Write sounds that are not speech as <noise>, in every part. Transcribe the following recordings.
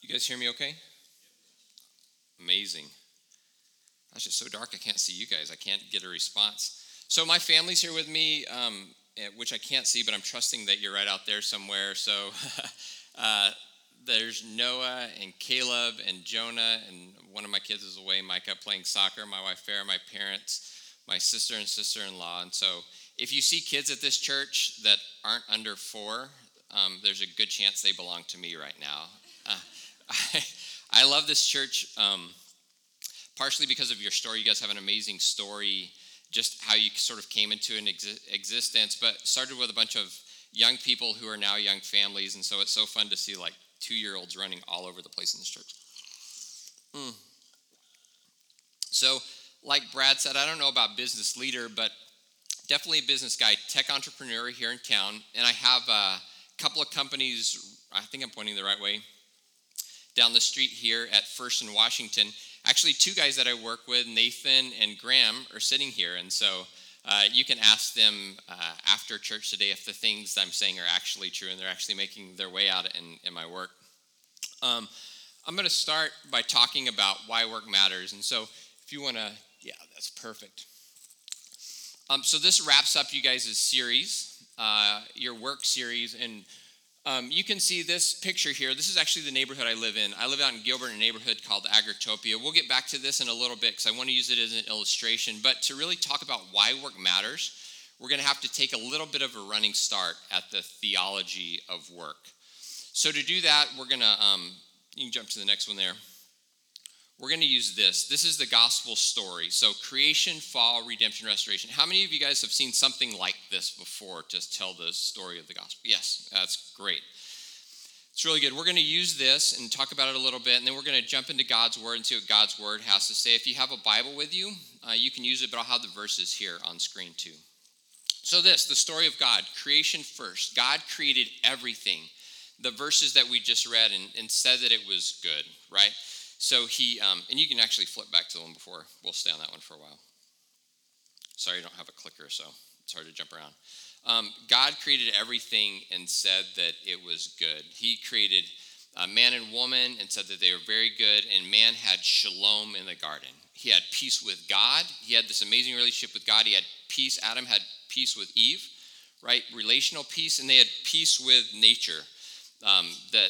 You guys hear me okay? Amazing. That's just so dark I can't see you guys. I can't get a response. So my family's here with me, um, eh, which I can't see, but I'm trusting that you're right out there somewhere. So <laughs> uh, there's Noah and Caleb and Jonah, and one of my kids is away, Micah, playing soccer. My wife Farah, my parents, my sister and sister-in-law. And so if you see kids at this church that aren't under four, um, there's a good chance they belong to me right now. Uh, I, <laughs> I love this church. Um, partially because of your story. You guys have an amazing story, just how you sort of came into an exi- existence, but started with a bunch of young people who are now young families. And so it's so fun to see like two year olds running all over the place in this church. Mm. So, like Brad said, I don't know about business leader, but definitely a business guy, tech entrepreneur here in town. And I have a couple of companies, I think I'm pointing the right way, down the street here at First and Washington Actually, two guys that I work with, Nathan and Graham, are sitting here. And so uh, you can ask them uh, after church today if the things I'm saying are actually true and they're actually making their way out in, in my work. Um, I'm going to start by talking about why work matters. And so if you want to, yeah, that's perfect. Um, so this wraps up you guys' series, uh, your work series. And um, you can see this picture here. This is actually the neighborhood I live in. I live out in Gilbert, a neighborhood called Agritopia. We'll get back to this in a little bit because I want to use it as an illustration. But to really talk about why work matters, we're going to have to take a little bit of a running start at the theology of work. So to do that, we're going to, um, you can jump to the next one there we're going to use this. This is the gospel story. So, creation, fall, redemption, restoration. How many of you guys have seen something like this before to tell the story of the gospel? Yes, that's great. It's really good. We're going to use this and talk about it a little bit, and then we're going to jump into God's word and see what God's word has to say. If you have a Bible with you, uh, you can use it, but I'll have the verses here on screen too. So, this, the story of God, creation first. God created everything. The verses that we just read and, and said that it was good, right? So he, um, and you can actually flip back to the one before. We'll stay on that one for a while. Sorry, I don't have a clicker, so it's hard to jump around. Um, God created everything and said that it was good. He created man and woman and said that they were very good, and man had shalom in the garden. He had peace with God. He had this amazing relationship with God. He had peace. Adam had peace with Eve, right? Relational peace, and they had peace with nature. Um, that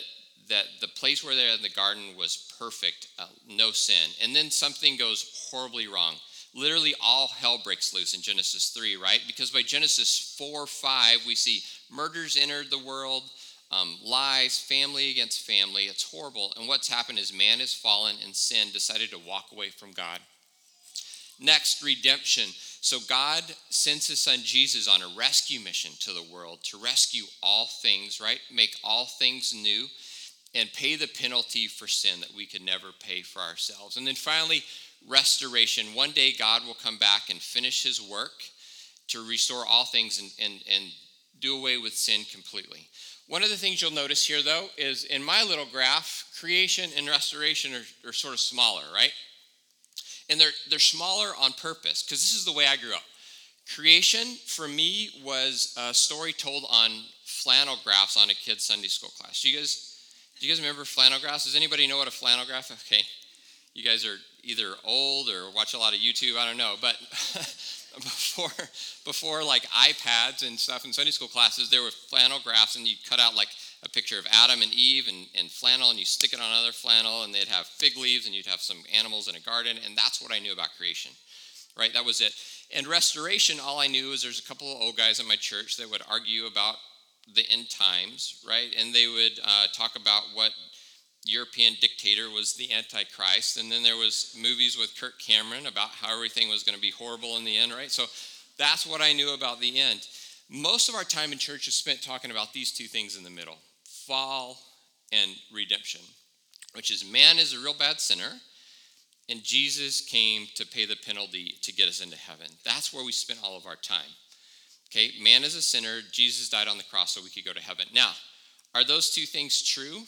that the place where they're in the garden was perfect, uh, no sin. And then something goes horribly wrong. Literally, all hell breaks loose in Genesis 3, right? Because by Genesis 4 5, we see murders entered the world, um, lies, family against family. It's horrible. And what's happened is man has fallen and sin decided to walk away from God. Next, redemption. So God sends his son Jesus on a rescue mission to the world to rescue all things, right? Make all things new and pay the penalty for sin that we could never pay for ourselves. And then finally, restoration. One day God will come back and finish his work to restore all things and, and, and do away with sin completely. One of the things you'll notice here, though, is in my little graph, creation and restoration are, are sort of smaller, right? And they're, they're smaller on purpose because this is the way I grew up. Creation, for me, was a story told on flannel graphs on a kid's Sunday school class. You guys do you guys remember flannel graphs? Does anybody know what a flannel graph? Okay, you guys are either old or watch a lot of YouTube. I don't know, but <laughs> before before like iPads and stuff in Sunday school classes, there were flannel graphs, and you cut out like a picture of Adam and Eve and, and flannel, and you stick it on another flannel, and they'd have fig leaves, and you'd have some animals in a garden, and that's what I knew about creation, right? That was it. And restoration, all I knew was there's a couple of old guys in my church that would argue about the end times, right? And they would uh, talk about what European dictator was the Antichrist. And then there was movies with Kirk Cameron about how everything was going to be horrible in the end, right? So that's what I knew about the end. Most of our time in church is spent talking about these two things in the middle fall and redemption, which is man is a real bad sinner, and Jesus came to pay the penalty to get us into heaven. That's where we spent all of our time. Okay, man is a sinner. Jesus died on the cross so we could go to heaven. Now, are those two things true?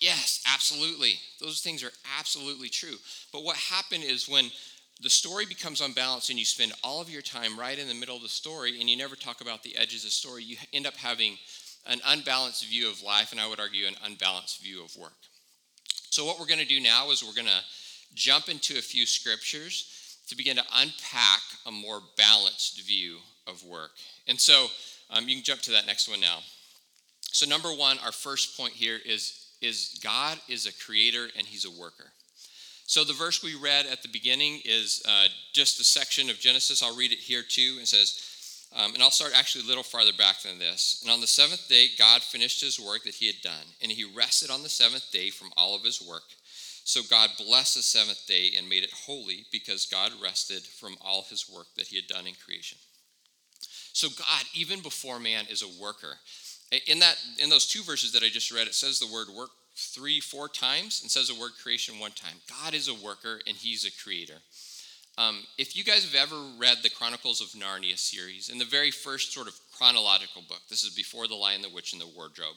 Yes, absolutely. Those things are absolutely true. But what happened is when the story becomes unbalanced and you spend all of your time right in the middle of the story and you never talk about the edges of the story, you end up having an unbalanced view of life, and I would argue an unbalanced view of work. So, what we're going to do now is we're going to jump into a few scriptures to begin to unpack a more balanced view of work. And so, um, you can jump to that next one now. So, number one, our first point here is, is God is a creator and he's a worker. So, the verse we read at the beginning is uh, just the section of Genesis. I'll read it here too. It says, um, and I'll start actually a little farther back than this. And on the seventh day, God finished his work that he had done, and he rested on the seventh day from all of his work. So God blessed the seventh day and made it holy because God rested from all his work that he had done in creation. So God, even before man, is a worker. In that, in those two verses that I just read, it says the word work three, four times, and says the word creation one time. God is a worker and he's a creator. Um, if you guys have ever read the Chronicles of Narnia series, in the very first sort of chronological book, this is before The Lion, the Witch, and the Wardrobe,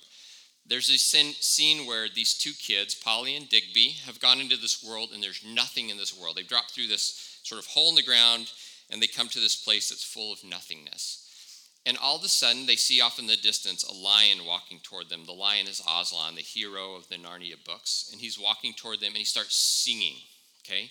there's a scene where these two kids, Polly and Digby, have gone into this world and there's nothing in this world. They've dropped through this sort of hole in the ground and they come to this place that's full of nothingness. And all of a sudden, they see off in the distance a lion walking toward them. The lion is Aslan, the hero of the Narnia books. And he's walking toward them and he starts singing, okay?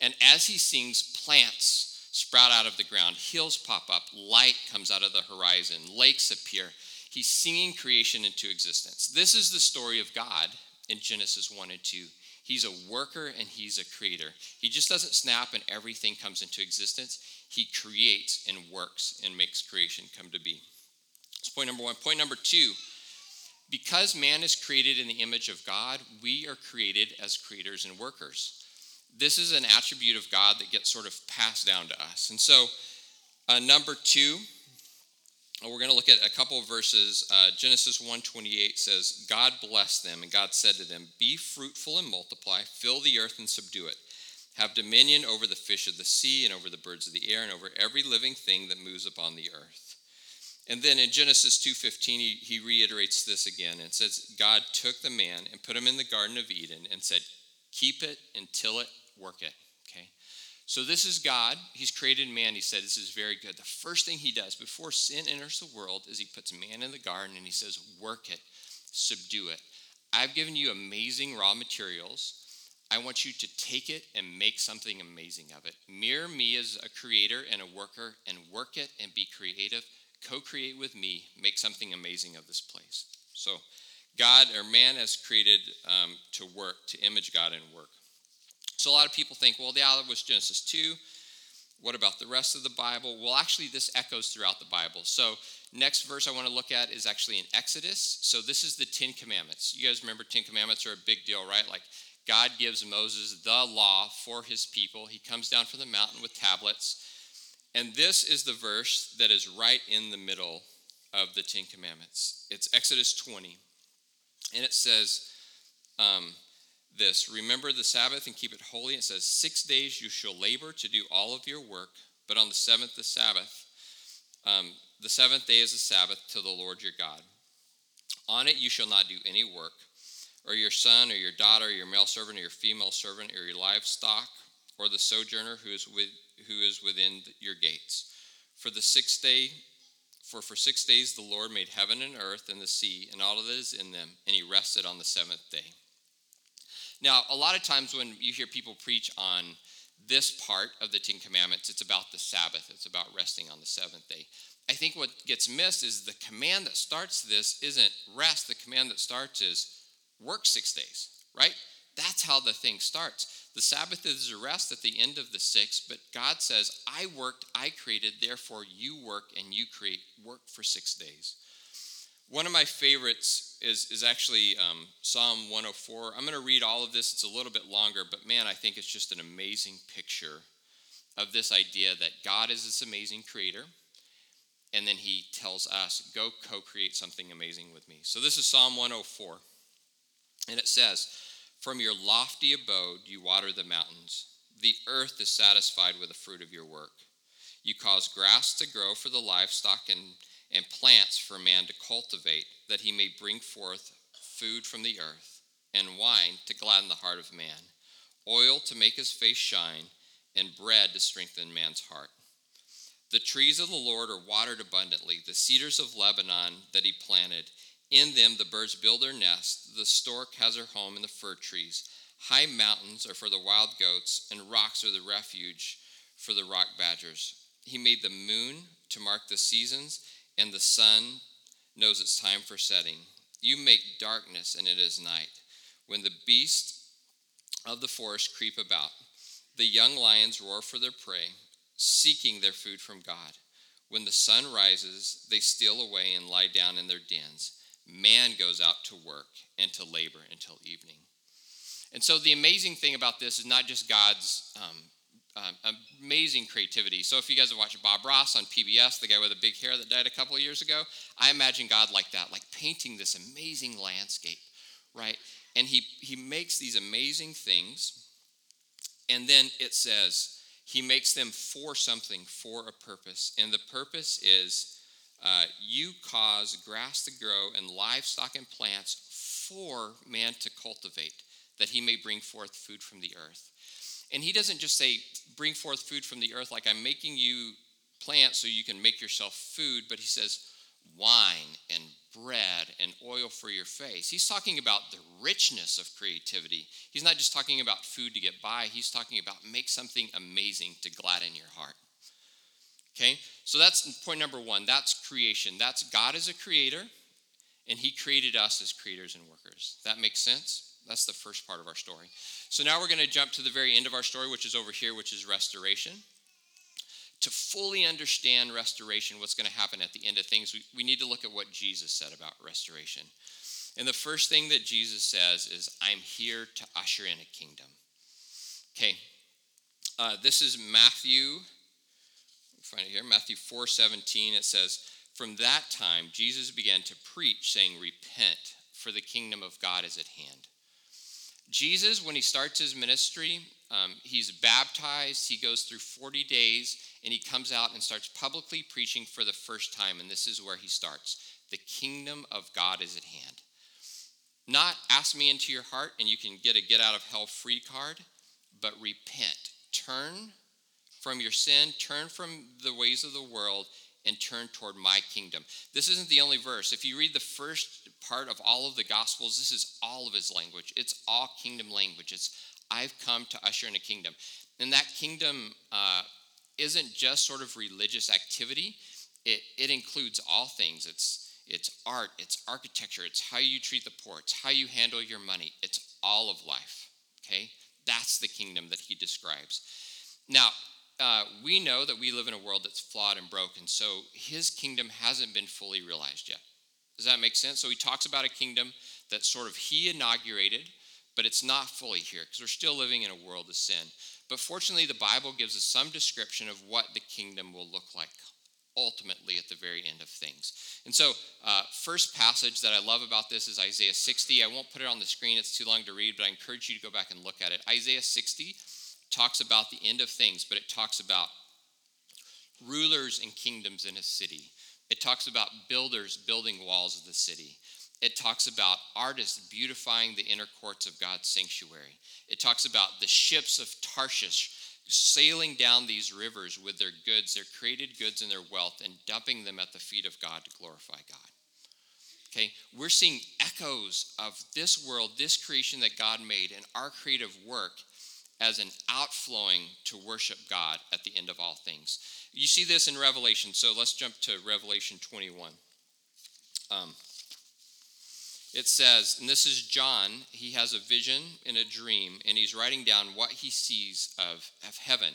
And as he sings, plants sprout out of the ground, hills pop up, light comes out of the horizon, lakes appear. He's singing creation into existence. This is the story of God in Genesis 1 and 2. He's a worker and he's a creator. He just doesn't snap and everything comes into existence. He creates and works and makes creation come to be. That's point number one. Point number two because man is created in the image of God, we are created as creators and workers this is an attribute of God that gets sort of passed down to us. And so, uh, number two, uh, we're going to look at a couple of verses. Uh, Genesis 1:28 says, "God blessed them, and God said to them, Be fruitful and multiply, fill the earth and subdue it. Have dominion over the fish of the sea, and over the birds of the air, and over every living thing that moves upon the earth." And then in Genesis 2:15, he, he reiterates this again and says, God took the man and put him in the Garden of Eden and said, Keep it and till it work it. Okay? So this is God. He's created man. He said this is very good. The first thing he does before sin enters the world is he puts man in the garden and he says, work it, subdue it. I've given you amazing raw materials. I want you to take it and make something amazing of it. Mirror me as a creator and a worker and work it and be creative. Co create with me. Make something amazing of this place. So, God or man has created um, to work, to image God and work. So a lot of people think, well, yeah, that was Genesis 2. What about the rest of the Bible? Well, actually, this echoes throughout the Bible. So, next verse I want to look at is actually in Exodus. So, this is the Ten Commandments. You guys remember Ten Commandments are a big deal, right? Like, God gives Moses the law for his people. He comes down from the mountain with tablets. And this is the verse that is right in the middle of the Ten Commandments. It's Exodus 20. And it says, um, this Remember the Sabbath and keep it holy. It says, Six days you shall labor to do all of your work, but on the seventh, the Sabbath, um, the seventh day is a Sabbath to the Lord your God. On it you shall not do any work, or your son, or your daughter, or your male servant, or your female servant, or your livestock, or the sojourner who is, with, who is within your gates. For the sixth day, for for six days the Lord made heaven and earth and the sea and all that is in them, and he rested on the seventh day. Now, a lot of times when you hear people preach on this part of the Ten Commandments, it's about the Sabbath, it's about resting on the seventh day. I think what gets missed is the command that starts this isn't rest, the command that starts is work six days, right? That's how the thing starts. The Sabbath is a rest at the end of the six, but God says, I worked, I created, therefore you work and you create work for six days. One of my favorites is, is actually um, Psalm 104. I'm going to read all of this. It's a little bit longer, but man, I think it's just an amazing picture of this idea that God is this amazing creator, and then he tells us, go co create something amazing with me. So this is Psalm 104, and it says, From your lofty abode you water the mountains, the earth is satisfied with the fruit of your work. You cause grass to grow for the livestock and and plants for man to cultivate, that he may bring forth food from the earth, and wine to gladden the heart of man, oil to make his face shine, and bread to strengthen man's heart. The trees of the Lord are watered abundantly, the cedars of Lebanon that he planted. In them the birds build their nests, the stork has her home in the fir trees. High mountains are for the wild goats, and rocks are the refuge for the rock badgers. He made the moon to mark the seasons, and the sun knows its time for setting. You make darkness, and it is night. When the beasts of the forest creep about, the young lions roar for their prey, seeking their food from God. When the sun rises, they steal away and lie down in their dens. Man goes out to work and to labor until evening. And so the amazing thing about this is not just God's um, um, amazing creativity. So if you guys have watched Bob Ross on PBS, the guy with the big hair that died a couple of years ago, I imagine God like that, like painting this amazing landscape, right? And he he makes these amazing things, and then it says he makes them for something, for a purpose, and the purpose is uh, you cause grass to grow and livestock and plants for man to cultivate, that he may bring forth food from the earth. And he doesn't just say, bring forth food from the earth, like I'm making you plant so you can make yourself food, but he says, wine and bread and oil for your face. He's talking about the richness of creativity. He's not just talking about food to get by, he's talking about make something amazing to gladden your heart. Okay? So that's point number one. That's creation. That's God as a creator, and He created us as creators and workers. That makes sense? That's the first part of our story. So now we're going to jump to the very end of our story, which is over here, which is restoration. To fully understand restoration, what's going to happen at the end of things, we, we need to look at what Jesus said about restoration. And the first thing that Jesus says is, I'm here to usher in a kingdom. Okay, uh, this is Matthew find it here, Matthew 4 17, it says, From that time, Jesus began to preach, saying, Repent, for the kingdom of God is at hand. Jesus, when he starts his ministry, um, he's baptized, he goes through 40 days, and he comes out and starts publicly preaching for the first time. And this is where he starts The kingdom of God is at hand. Not ask me into your heart and you can get a get out of hell free card, but repent. Turn from your sin, turn from the ways of the world, and turn toward my kingdom. This isn't the only verse. If you read the first part of all of the Gospels, this is all of his language. It's all kingdom language. It's, I've come to usher in a kingdom. And that kingdom uh, isn't just sort of religious activity, it, it includes all things. It's, it's art, it's architecture, it's how you treat the poor, it's how you handle your money, it's all of life. Okay? That's the kingdom that he describes. Now, uh, we know that we live in a world that's flawed and broken, so his kingdom hasn't been fully realized yet. Does that make sense? So he talks about a kingdom that sort of he inaugurated, but it's not fully here because we're still living in a world of sin. But fortunately, the Bible gives us some description of what the kingdom will look like ultimately at the very end of things. And so, uh, first passage that I love about this is Isaiah 60. I won't put it on the screen, it's too long to read, but I encourage you to go back and look at it. Isaiah 60 talks about the end of things, but it talks about rulers and kingdoms in a city. It talks about builders building walls of the city. It talks about artists beautifying the inner courts of God's sanctuary. It talks about the ships of Tarshish sailing down these rivers with their goods, their created goods and their wealth, and dumping them at the feet of God to glorify God. Okay, we're seeing echoes of this world, this creation that God made, and our creative work as an outflowing to worship God at the end of all things. You see this in Revelation, so let's jump to Revelation 21. Um, it says, and this is John, he has a vision in a dream, and he's writing down what he sees of, of heaven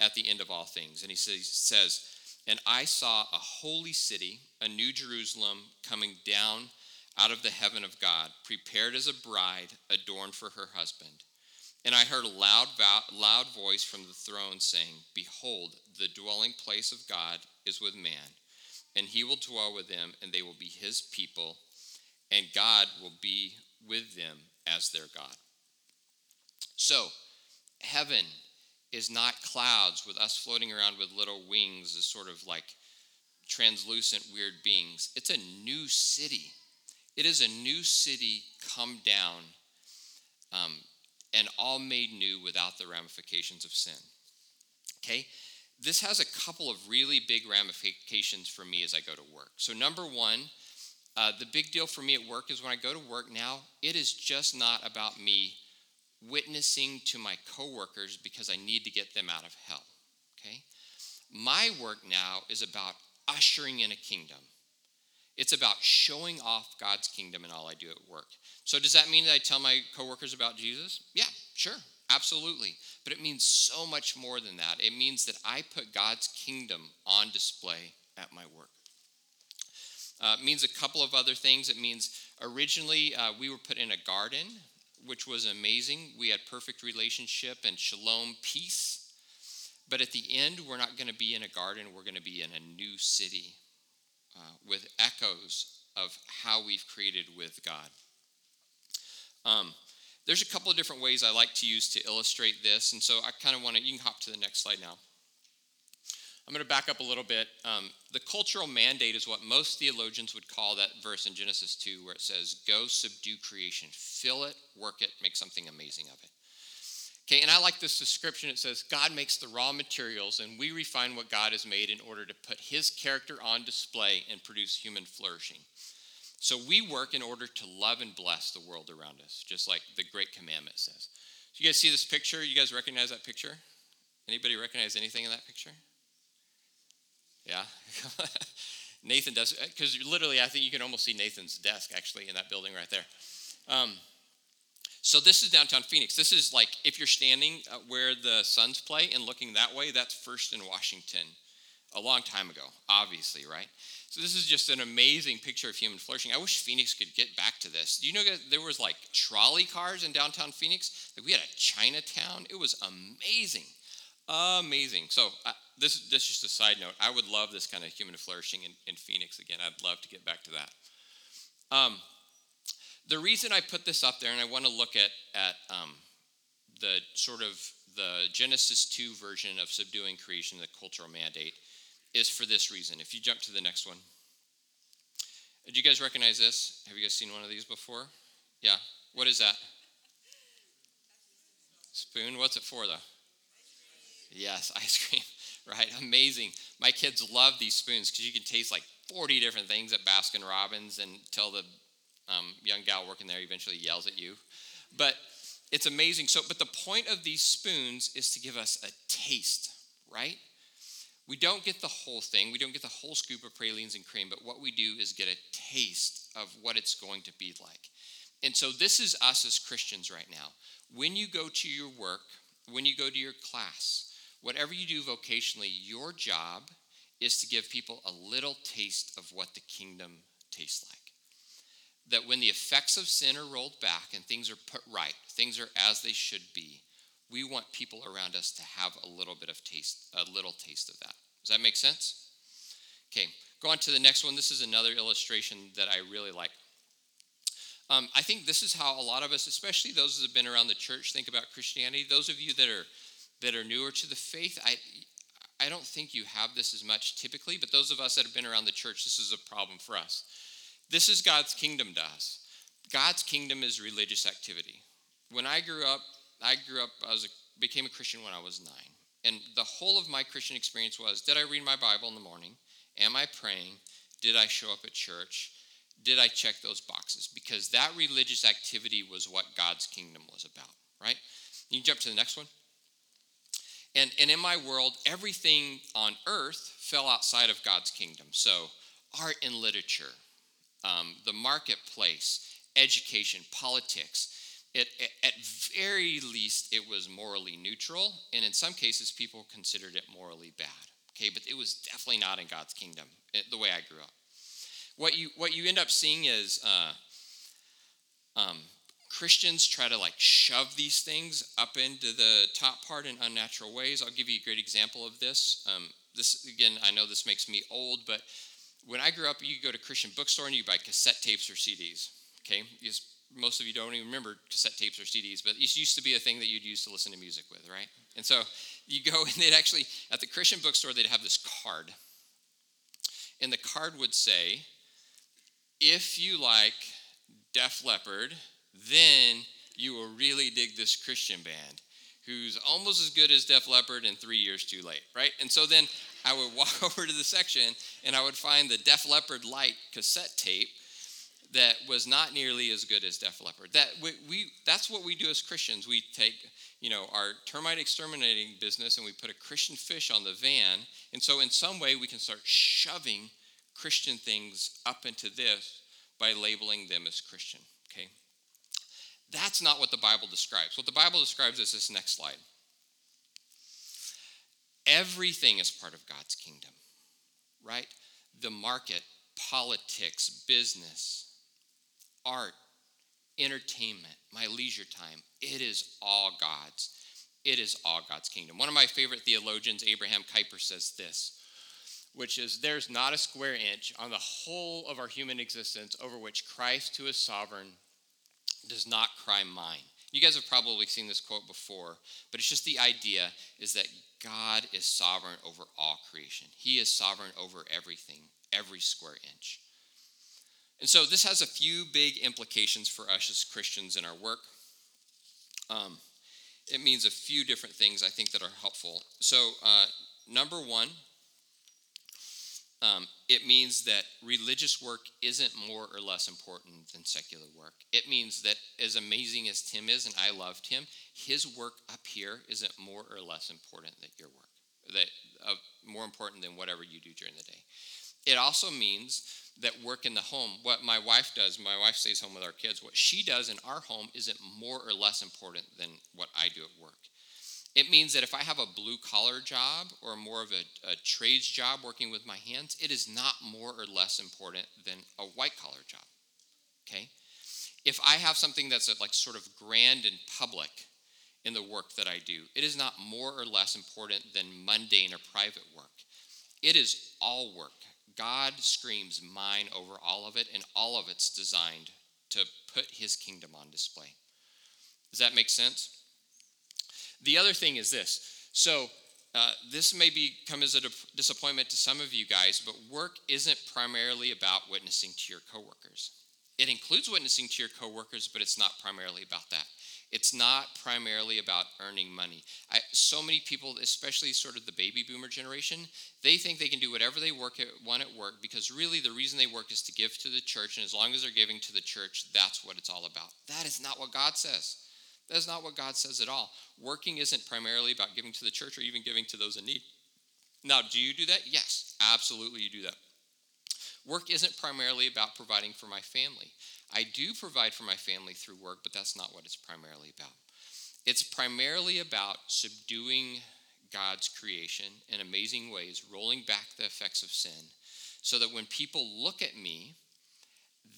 at the end of all things. And he says, says, And I saw a holy city, a new Jerusalem, coming down out of the heaven of God, prepared as a bride adorned for her husband. And I heard a loud, loud voice from the throne saying, Behold, the dwelling place of God is with man, and he will dwell with them, and they will be his people, and God will be with them as their God. So, heaven is not clouds with us floating around with little wings as sort of like translucent, weird beings. It's a new city. It is a new city come down. Um, and all made new without the ramifications of sin. Okay? This has a couple of really big ramifications for me as I go to work. So, number one, uh, the big deal for me at work is when I go to work now, it is just not about me witnessing to my coworkers because I need to get them out of hell. Okay? My work now is about ushering in a kingdom. It's about showing off God's kingdom in all I do at work. So, does that mean that I tell my coworkers about Jesus? Yeah, sure, absolutely. But it means so much more than that. It means that I put God's kingdom on display at my work. Uh, it means a couple of other things. It means originally uh, we were put in a garden, which was amazing. We had perfect relationship and shalom, peace. But at the end, we're not going to be in a garden, we're going to be in a new city uh, with echoes of how we've created with God. Um, there's a couple of different ways I like to use to illustrate this, and so I kind of want to, you can hop to the next slide now. I'm going to back up a little bit. Um, the cultural mandate is what most theologians would call that verse in Genesis 2 where it says, Go subdue creation, fill it, work it, make something amazing of it. Okay, and I like this description. It says, God makes the raw materials, and we refine what God has made in order to put his character on display and produce human flourishing. So we work in order to love and bless the world around us, just like the Great Commandment says. So you guys see this picture? You guys recognize that picture? Anybody recognize anything in that picture? Yeah? <laughs> Nathan does, because literally, I think you can almost see Nathan's desk actually in that building right there. Um, so this is downtown Phoenix. This is like if you're standing uh, where the Suns play and looking that way, that's First and Washington, a long time ago, obviously, right? So this is just an amazing picture of human flourishing. I wish Phoenix could get back to this. Do you know there was like trolley cars in downtown Phoenix? Like we had a Chinatown. It was amazing, amazing. So uh, this, this is just a side note. I would love this kind of human flourishing in, in Phoenix again. I'd love to get back to that. Um, the reason I put this up there, and I want to look at, at um, the sort of the Genesis 2 version of subduing creation, the cultural mandate, is for this reason. If you jump to the next one. Do you guys recognize this? Have you guys seen one of these before? Yeah. What is that? Spoon? What's it for, though? Yes, <laughs> ice cream. Right? Amazing. My kids love these spoons because you can taste like 40 different things at Baskin Robbins until the um, young gal working there eventually yells at you. But it's amazing. So, but the point of these spoons is to give us a taste, right? We don't get the whole thing. We don't get the whole scoop of pralines and cream, but what we do is get a taste of what it's going to be like. And so this is us as Christians right now. When you go to your work, when you go to your class, whatever you do vocationally, your job is to give people a little taste of what the kingdom tastes like that when the effects of sin are rolled back and things are put right, things are as they should be, we want people around us to have a little bit of taste, a little taste of that. Does that make sense? Okay, go on to the next one. This is another illustration that I really like. Um, I think this is how a lot of us, especially those that have been around the church, think about Christianity. Those of you that are that are newer to the faith, I I don't think you have this as much typically, but those of us that have been around the church, this is a problem for us. This is God's kingdom to us. God's kingdom is religious activity. When I grew up, I grew up, I was a, became a Christian when I was nine. And the whole of my Christian experience was did I read my Bible in the morning? Am I praying? Did I show up at church? Did I check those boxes? Because that religious activity was what God's kingdom was about, right? You jump to the next one. And, and in my world, everything on earth fell outside of God's kingdom. So, art and literature, um, the marketplace, education, politics. It, at very least, it was morally neutral, and in some cases, people considered it morally bad. Okay, but it was definitely not in God's kingdom, eh, the way I grew up. What you what you end up seeing is uh, um, Christians try to like shove these things up into the top part in unnatural ways. I'll give you a great example of this. Um, this again, I know this makes me old, but when I grew up, you go to Christian bookstore and you buy cassette tapes or CDs. Okay, most of you don't even remember cassette tapes or CDs, but it used to be a thing that you'd use to listen to music with, right? And so you go <laughs> and they'd actually at the Christian bookstore they'd have this card, and the card would say, "If you like Def Leppard, then you will really dig this Christian band." Who's almost as good as Def Leppard and three years too late, right? And so then I would <laughs> walk over to the section and I would find the Def Leppard Light cassette tape that was not nearly as good as Def Leppard. That we, we that's what we do as Christians. We take you know our termite exterminating business and we put a Christian fish on the van, and so in some way we can start shoving Christian things up into this by labeling them as Christian. That's not what the Bible describes. What the Bible describes is this next slide. Everything is part of God's kingdom, right? The market, politics, business, art, entertainment, my leisure time, it is all God's. It is all God's kingdom. One of my favorite theologians, Abraham Kuyper, says this, which is there's not a square inch on the whole of our human existence over which Christ, who is sovereign, does not cry mine. You guys have probably seen this quote before, but it's just the idea is that God is sovereign over all creation. He is sovereign over everything, every square inch. And so this has a few big implications for us as Christians in our work. Um, it means a few different things I think that are helpful. So, uh, number one, um, it means that religious work isn't more or less important than secular work. It means that as amazing as Tim is, and I loved him, his work up here isn't more or less important than your work, that uh, more important than whatever you do during the day. It also means that work in the home, what my wife does, my wife stays home with our kids, what she does in our home isn't more or less important than what I do at work. It means that if I have a blue collar job or more of a, a trades job working with my hands, it is not more or less important than a white collar job. Okay? If I have something that's like sort of grand and public in the work that I do, it is not more or less important than mundane or private work. It is all work. God screams mine over all of it, and all of it's designed to put his kingdom on display. Does that make sense? The other thing is this. So, uh, this may be come as a disappointment to some of you guys, but work isn't primarily about witnessing to your coworkers. It includes witnessing to your coworkers, but it's not primarily about that. It's not primarily about earning money. I, so many people, especially sort of the baby boomer generation, they think they can do whatever they work at, want at work because really the reason they work is to give to the church, and as long as they're giving to the church, that's what it's all about. That is not what God says. That's not what God says at all. Working isn't primarily about giving to the church or even giving to those in need. Now, do you do that? Yes, absolutely, you do that. Work isn't primarily about providing for my family. I do provide for my family through work, but that's not what it's primarily about. It's primarily about subduing God's creation in amazing ways, rolling back the effects of sin, so that when people look at me,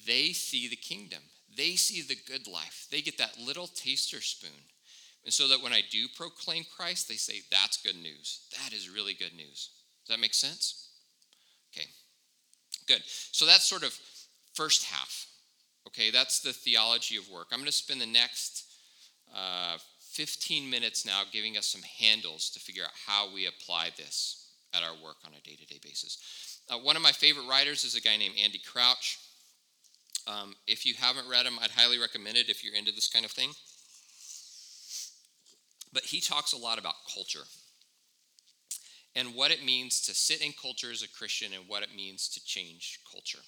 they see the kingdom. They see the good life. They get that little taster spoon. And so that when I do proclaim Christ, they say, that's good news. That is really good news. Does that make sense? Okay, good. So that's sort of first half. Okay, that's the theology of work. I'm going to spend the next uh, 15 minutes now giving us some handles to figure out how we apply this at our work on a day to day basis. Uh, one of my favorite writers is a guy named Andy Crouch. Um, if you haven't read him, I'd highly recommend it if you're into this kind of thing. But he talks a lot about culture and what it means to sit in culture as a Christian and what it means to change culture.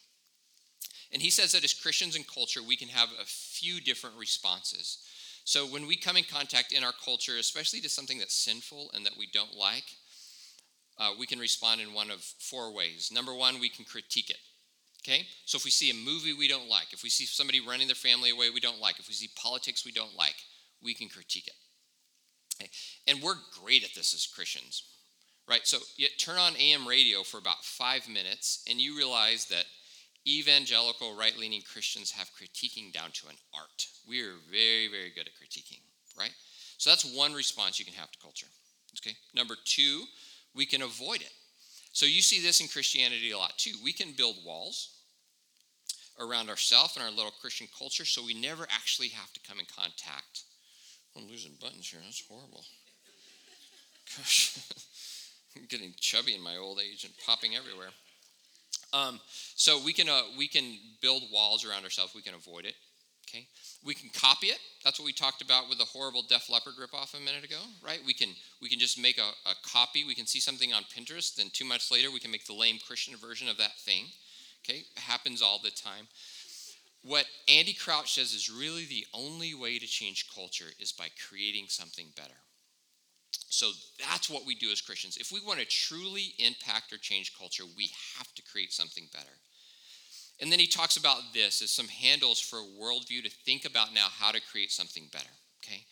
And he says that as Christians in culture, we can have a few different responses. So when we come in contact in our culture, especially to something that's sinful and that we don't like, uh, we can respond in one of four ways. Number one, we can critique it. Okay? So if we see a movie we don't like, if we see somebody running their family away we don't like, if we see politics we don't like, we can critique it. Okay? And we're great at this as Christians, right? So you turn on AM radio for about five minutes and you realize that evangelical right leaning Christians have critiquing down to an art. We are very, very good at critiquing, right? So that's one response you can have to culture. Okay? Number two, we can avoid it. So you see this in Christianity a lot too. We can build walls around ourselves and our little Christian culture so we never actually have to come in contact. I'm losing buttons here. That's horrible. Gosh, <laughs> I'm getting chubby in my old age and popping everywhere. Um, so we can uh, we can build walls around ourselves. We can avoid it. Okay, we can copy it. That's what we talked about with the horrible Def Leppard ripoff a minute ago, right? We can we can just make a, a copy. We can see something on Pinterest, and two months later, we can make the lame Christian version of that thing. Okay, it happens all the time. what Andy Crouch says is really the only way to change culture is by creating something better. So that's what we do as Christians. If we want to truly impact or change culture, we have to create something better. And then he talks about this as some handles for a worldview to think about now how to create something better. Okay?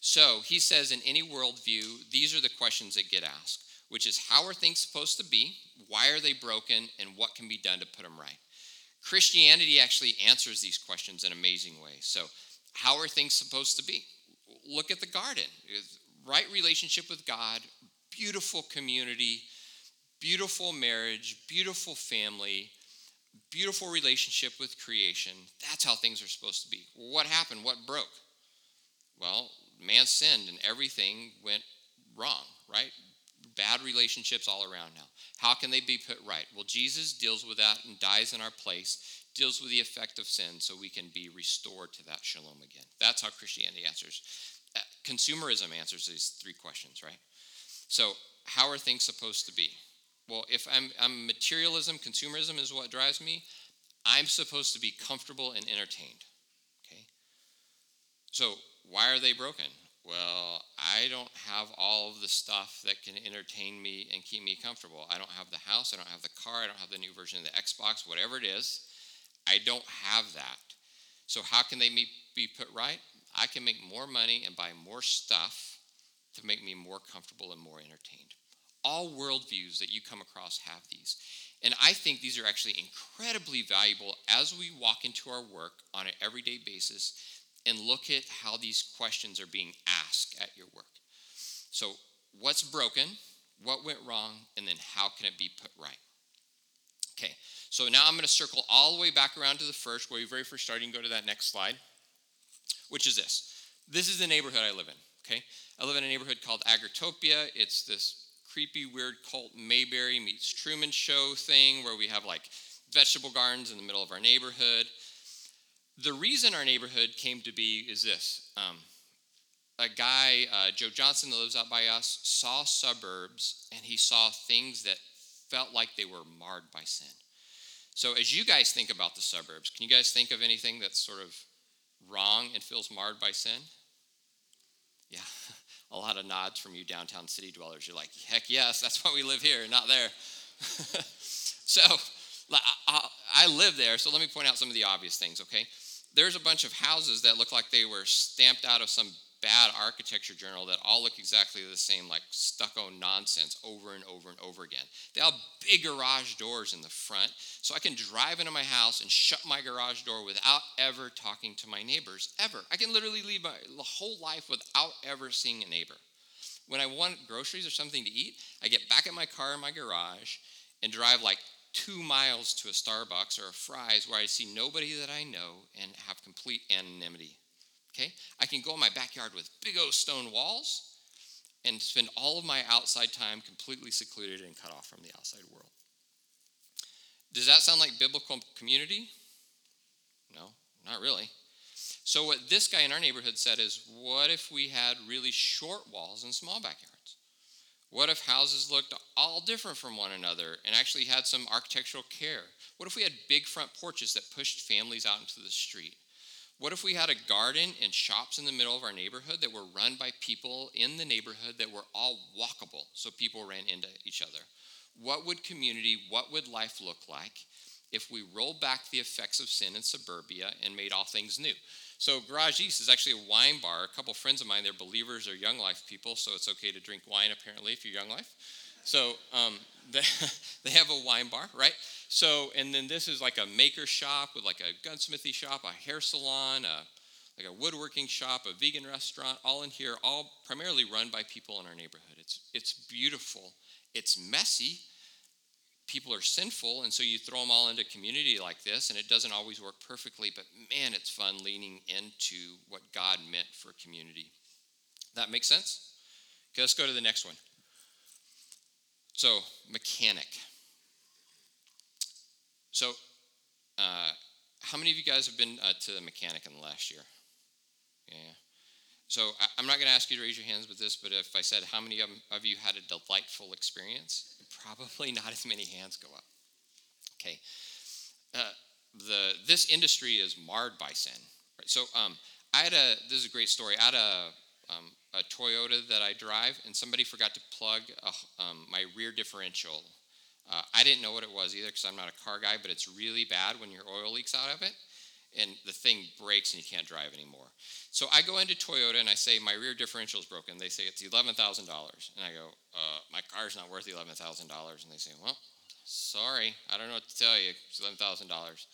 So he says in any worldview, these are the questions that get asked, which is how are things supposed to be? Why are they broken? And what can be done to put them right? Christianity actually answers these questions in amazing ways. So, how are things supposed to be? Look at the garden. Right relationship with God, beautiful community, beautiful marriage, beautiful family, beautiful relationship with creation. That's how things are supposed to be. What happened? What broke? Well, man sinned and everything went wrong, right? Bad relationships all around now. How can they be put right? Well, Jesus deals with that and dies in our place, deals with the effect of sin so we can be restored to that shalom again. That's how Christianity answers. Uh, consumerism answers these three questions, right? So, how are things supposed to be? Well, if I'm, I'm materialism, consumerism is what drives me, I'm supposed to be comfortable and entertained. Okay? So, why are they broken? Well, I don't have all of the stuff that can entertain me and keep me comfortable. I don't have the house, I don't have the car, I don't have the new version of the Xbox, whatever it is. I don't have that. So, how can they be put right? I can make more money and buy more stuff to make me more comfortable and more entertained. All worldviews that you come across have these. And I think these are actually incredibly valuable as we walk into our work on an everyday basis and look at how these questions are being asked at your work. So, what's broken? What went wrong? And then how can it be put right? Okay, so now I'm going to circle all the way back around to the first, where you very first started. and go to that next slide, which is this. This is the neighborhood I live in. Okay, I live in a neighborhood called Agritopia. It's this creepy, weird cult Mayberry meets Truman Show thing where we have like vegetable gardens in the middle of our neighborhood. The reason our neighborhood came to be is this. Um, a guy, uh, Joe Johnston, that lives out by us, saw suburbs and he saw things that felt like they were marred by sin. So, as you guys think about the suburbs, can you guys think of anything that's sort of wrong and feels marred by sin? Yeah, a lot of nods from you downtown city dwellers. You're like, heck yes, that's why we live here, not there. <laughs> so, I live there, so let me point out some of the obvious things, okay? there's a bunch of houses that look like they were stamped out of some bad architecture journal that all look exactly the same, like stucco nonsense over and over and over again. They have big garage doors in the front, so I can drive into my house and shut my garage door without ever talking to my neighbors, ever. I can literally leave my whole life without ever seeing a neighbor. When I want groceries or something to eat, I get back in my car in my garage and drive like two miles to a Starbucks or a Fry's where I see nobody that I know and have complete anonymity. Okay? I can go in my backyard with big old stone walls and spend all of my outside time completely secluded and cut off from the outside world. Does that sound like biblical community? No, not really. So, what this guy in our neighborhood said is what if we had really short walls and small backyards? What if houses looked all different from one another and actually had some architectural care? What if we had big front porches that pushed families out into the street? What if we had a garden and shops in the middle of our neighborhood that were run by people in the neighborhood that were all walkable so people ran into each other? What would community, what would life look like if we rolled back the effects of sin in suburbia and made all things new? So Garage East is actually a wine bar. A couple friends of mine, they're believers or Young Life people, so it's okay to drink wine apparently if you're Young Life. So um, <laughs> they, they have a wine bar, right? So, and then this is like a maker shop with like a gunsmithy shop, a hair salon, a, like a woodworking shop, a vegan restaurant, all in here, all primarily run by people in our neighborhood. It's, it's beautiful. It's messy, people are sinful, and so you throw them all into community like this, and it doesn't always work perfectly, but man, it's fun leaning into what God meant for community. That makes sense? Okay, let's go to the next one. So, mechanic. So, uh, how many of you guys have been uh, to the mechanic in the last year? Yeah. So I, am not going to ask you to raise your hands with this, but if I said how many of, of you had a delightful experience, probably <laughs> not as many hands go up. Okay. Uh, the this industry is marred by sin. Right? So um, I had a this is a great story. I had a um, a Toyota that I drive, and somebody forgot to plug a, um, my rear differential. Uh, I didn't know what it was either because I'm not a car guy, but it's really bad when your oil leaks out of it and the thing breaks and you can't drive anymore. So I go into Toyota and I say, My rear differential is broken. They say it's $11,000. And I go, uh, My car's not worth $11,000. And they say, Well, sorry, I don't know what to tell you. It's $11,000.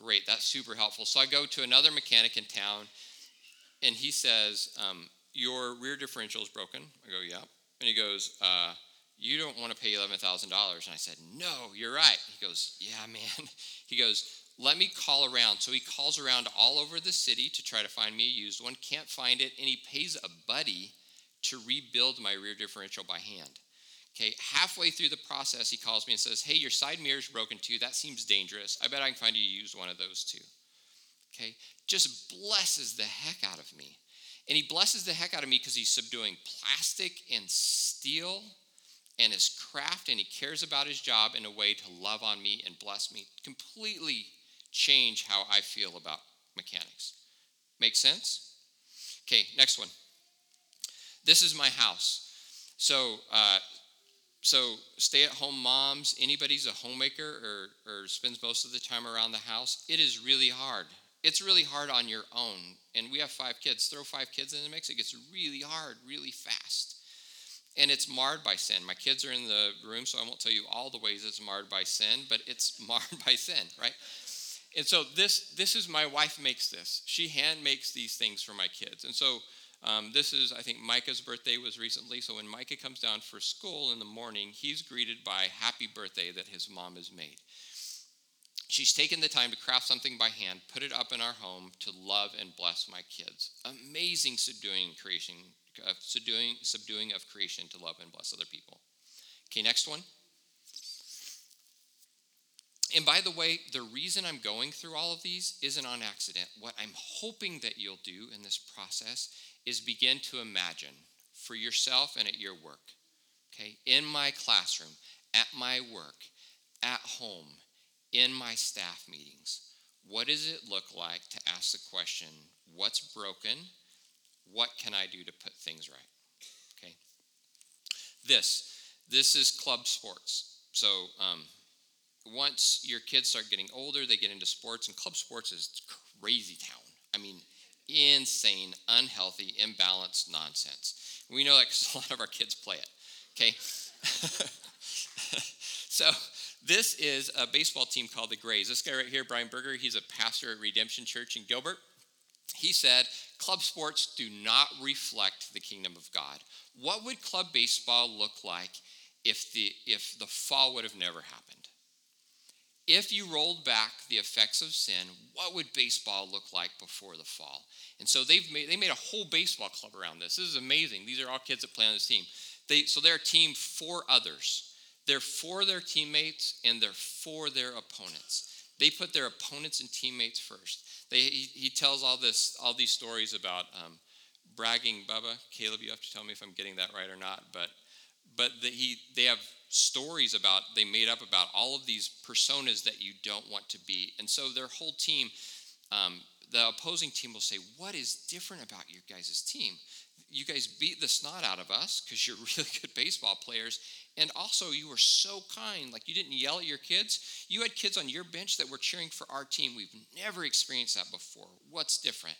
Great, that's super helpful. So I go to another mechanic in town and he says, um, Your rear differential is broken. I go, Yeah. And he goes, uh, You don't want to pay $11,000. And I said, No, you're right. He goes, Yeah, man. <laughs> He goes, let me call around. So he calls around all over the city to try to find me a used one, can't find it, and he pays a buddy to rebuild my rear differential by hand. Okay, halfway through the process, he calls me and says, Hey, your side mirror's broken too. That seems dangerous. I bet I can find you used one of those too. Okay, just blesses the heck out of me. And he blesses the heck out of me because he's subduing plastic and steel and his craft, and he cares about his job in a way to love on me and bless me. Completely change how I feel about mechanics. Make sense? Okay, next one. This is my house. So, uh, so stay-at-home moms, anybody's a homemaker or, or spends most of the time around the house, it is really hard. It's really hard on your own. And we have five kids. Throw five kids in the mix, it gets really hard, really fast. And it's marred by sin. My kids are in the room, so I won't tell you all the ways it's marred by sin, but it's <laughs> marred by sin, right? And so this this is my wife makes this. She hand makes these things for my kids. And so um, this is I think Micah's birthday was recently. So when Micah comes down for school in the morning, he's greeted by happy birthday that his mom has made. She's taken the time to craft something by hand, put it up in our home to love and bless my kids. Amazing subduing creation, uh, subduing, subduing of creation to love and bless other people. Okay, next one. And by the way, the reason I'm going through all of these isn't on accident. What I'm hoping that you'll do in this process is begin to imagine for yourself and at your work. Okay? In my classroom, at my work, at home, in my staff meetings. What does it look like to ask the question, what's broken? What can I do to put things right? Okay. This, this is club sports. So um, once your kids start getting older, they get into sports, and club sports is crazy town. I mean, insane, unhealthy, imbalanced nonsense. We know that because <laughs> a lot of our kids play it. Okay? <laughs> so, this is a baseball team called the Grays. This guy right here, Brian Berger, he's a pastor at Redemption Church in Gilbert. He said, Club sports do not reflect the kingdom of God. What would club baseball look like if the, if the fall would have never happened? if you rolled back the effects of sin, what would baseball look like before the fall? And so they've made, they made a whole baseball club around this. This is amazing. These are all kids that play on this team. They, so they're a team for others. They're for their teammates and they're for their opponents. They put their opponents and teammates first. They, he, he tells all this, all these stories about um, bragging. Bubba, Caleb, you have to tell me if I'm getting that right or not. But, but the, he, they have stories about they made up about all of these personas that you don't want to be and so their whole team um, the opposing team will say what is different about your guys' team you guys beat the snot out of us because you're <laughs> really good baseball players and also you were so kind like you didn't yell at your kids. You had kids on your bench that were cheering for our team. We've never experienced that before. What's different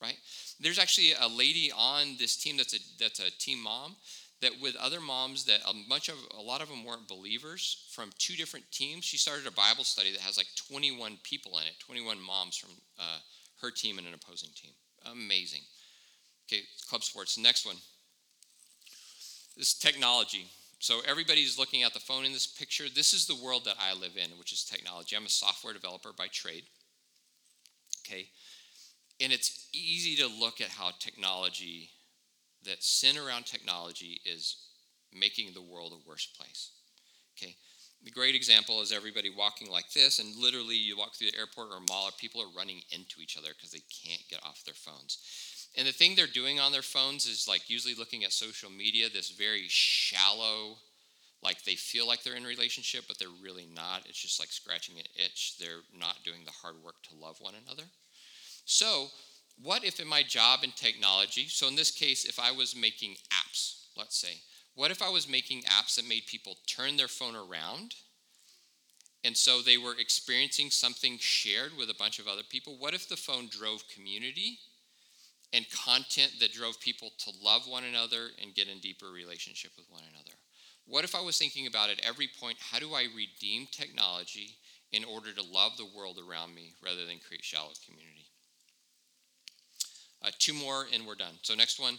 right? There's actually a lady on this team that's a that's a team mom that with other moms that a bunch of a lot of them weren't believers from two different teams. She started a bible study that has like 21 people in it 21 moms from uh, her team and an opposing team. Amazing. Okay club sports next one. This technology so everybody's looking at the phone in this picture this is the world that i live in which is technology i'm a software developer by trade okay and it's easy to look at how technology that sin around technology is making the world a worse place. Okay? The great example is everybody walking like this, and literally you walk through the airport or mall, or people are running into each other because they can't get off their phones. And the thing they're doing on their phones is like usually looking at social media, this very shallow, like they feel like they're in a relationship, but they're really not. It's just like scratching an itch. They're not doing the hard work to love one another. So, what if in my job in technology, so in this case, if I was making apps, let's say, what if I was making apps that made people turn their phone around? And so they were experiencing something shared with a bunch of other people. What if the phone drove community and content that drove people to love one another and get in deeper relationship with one another? What if I was thinking about at every point, how do I redeem technology in order to love the world around me rather than create shallow community? Uh, two more and we're done. So, next one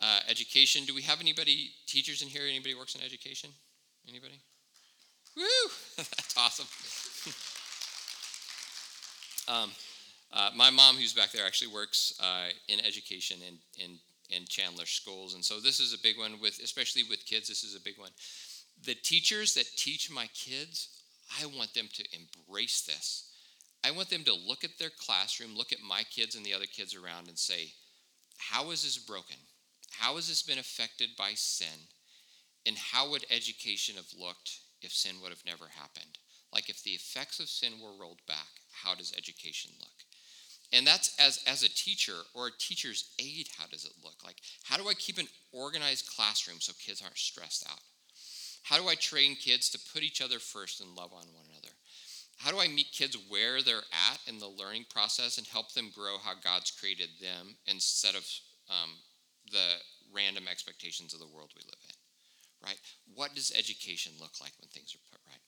uh, education. Do we have anybody, teachers in here? Anybody works in education? Anybody? Woo! <laughs> That's awesome. <laughs> um, uh, my mom, who's back there, actually works uh, in education in, in, in Chandler schools. And so this is a big one, with especially with kids, this is a big one. The teachers that teach my kids, I want them to embrace this. I want them to look at their classroom, look at my kids and the other kids around, and say, How is this broken? How has this been affected by sin? And how would education have looked if sin would have never happened? Like if the effects of sin were rolled back, how does education look? And that's as, as a teacher or a teacher's aide, how does it look? Like, how do I keep an organized classroom so kids aren't stressed out? How do I train kids to put each other first and love on one another? How do I meet kids where they're at in the learning process and help them grow how God's created them instead of um, the random expectations of the world we live in? Right? What does education look like when things are put right?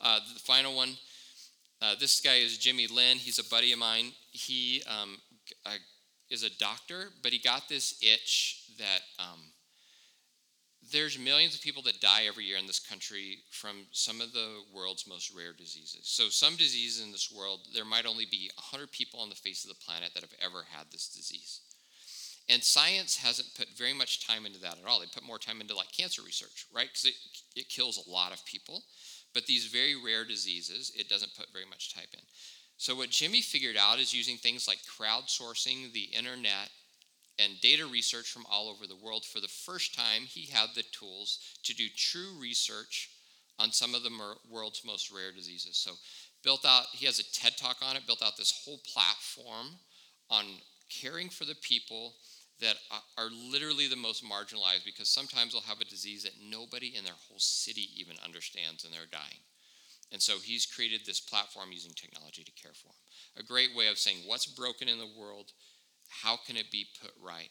Uh, the final one uh, this guy is Jimmy Lin. He's a buddy of mine. He um, uh, is a doctor, but he got this itch that um, there's millions of people that die every year in this country from some of the world's most rare diseases. So, some diseases in this world, there might only be 100 people on the face of the planet that have ever had this disease. And science hasn't put very much time into that at all. They put more time into like cancer research, right? Because it, it kills a lot of people. But these very rare diseases, it doesn't put very much type in. So, what Jimmy figured out is using things like crowdsourcing, the internet, and data research from all over the world. For the first time, he had the tools to do true research on some of the world's most rare diseases. So, built out, he has a TED talk on it, built out this whole platform on caring for the people that are literally the most marginalized because sometimes they'll have a disease that nobody in their whole city even understands and they're dying. And so he's created this platform using technology to care for them. A great way of saying what's broken in the world, how can it be put right?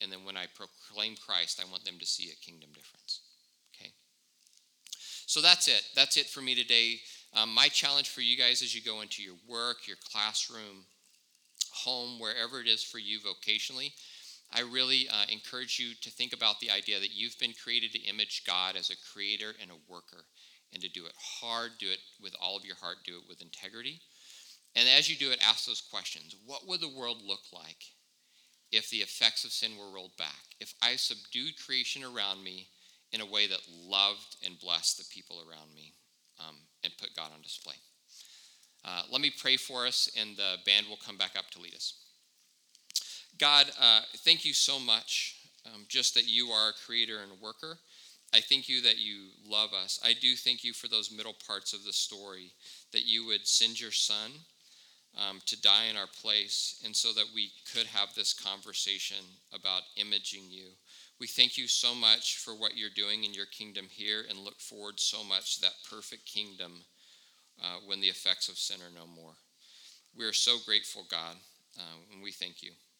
And then when I proclaim Christ, I want them to see a kingdom difference. Okay? So that's it. That's it for me today. Um, my challenge for you guys as you go into your work, your classroom, home, wherever it is for you vocationally, I really uh, encourage you to think about the idea that you've been created to image God as a creator and a worker, and to do it hard, do it with all of your heart, do it with integrity. And as you do it, ask those questions What would the world look like if the effects of sin were rolled back? If I subdued creation around me in a way that loved and blessed the people around me um, and put God on display? Uh, let me pray for us, and the band will come back up to lead us. God, uh, thank you so much, um, just that you are a creator and worker. I thank you that you love us. I do thank you for those middle parts of the story, that you would send your son um, to die in our place, and so that we could have this conversation about imaging you. We thank you so much for what you're doing in your kingdom here and look forward so much to that perfect kingdom uh, when the effects of sin are no more. We are so grateful, God, uh, and we thank you.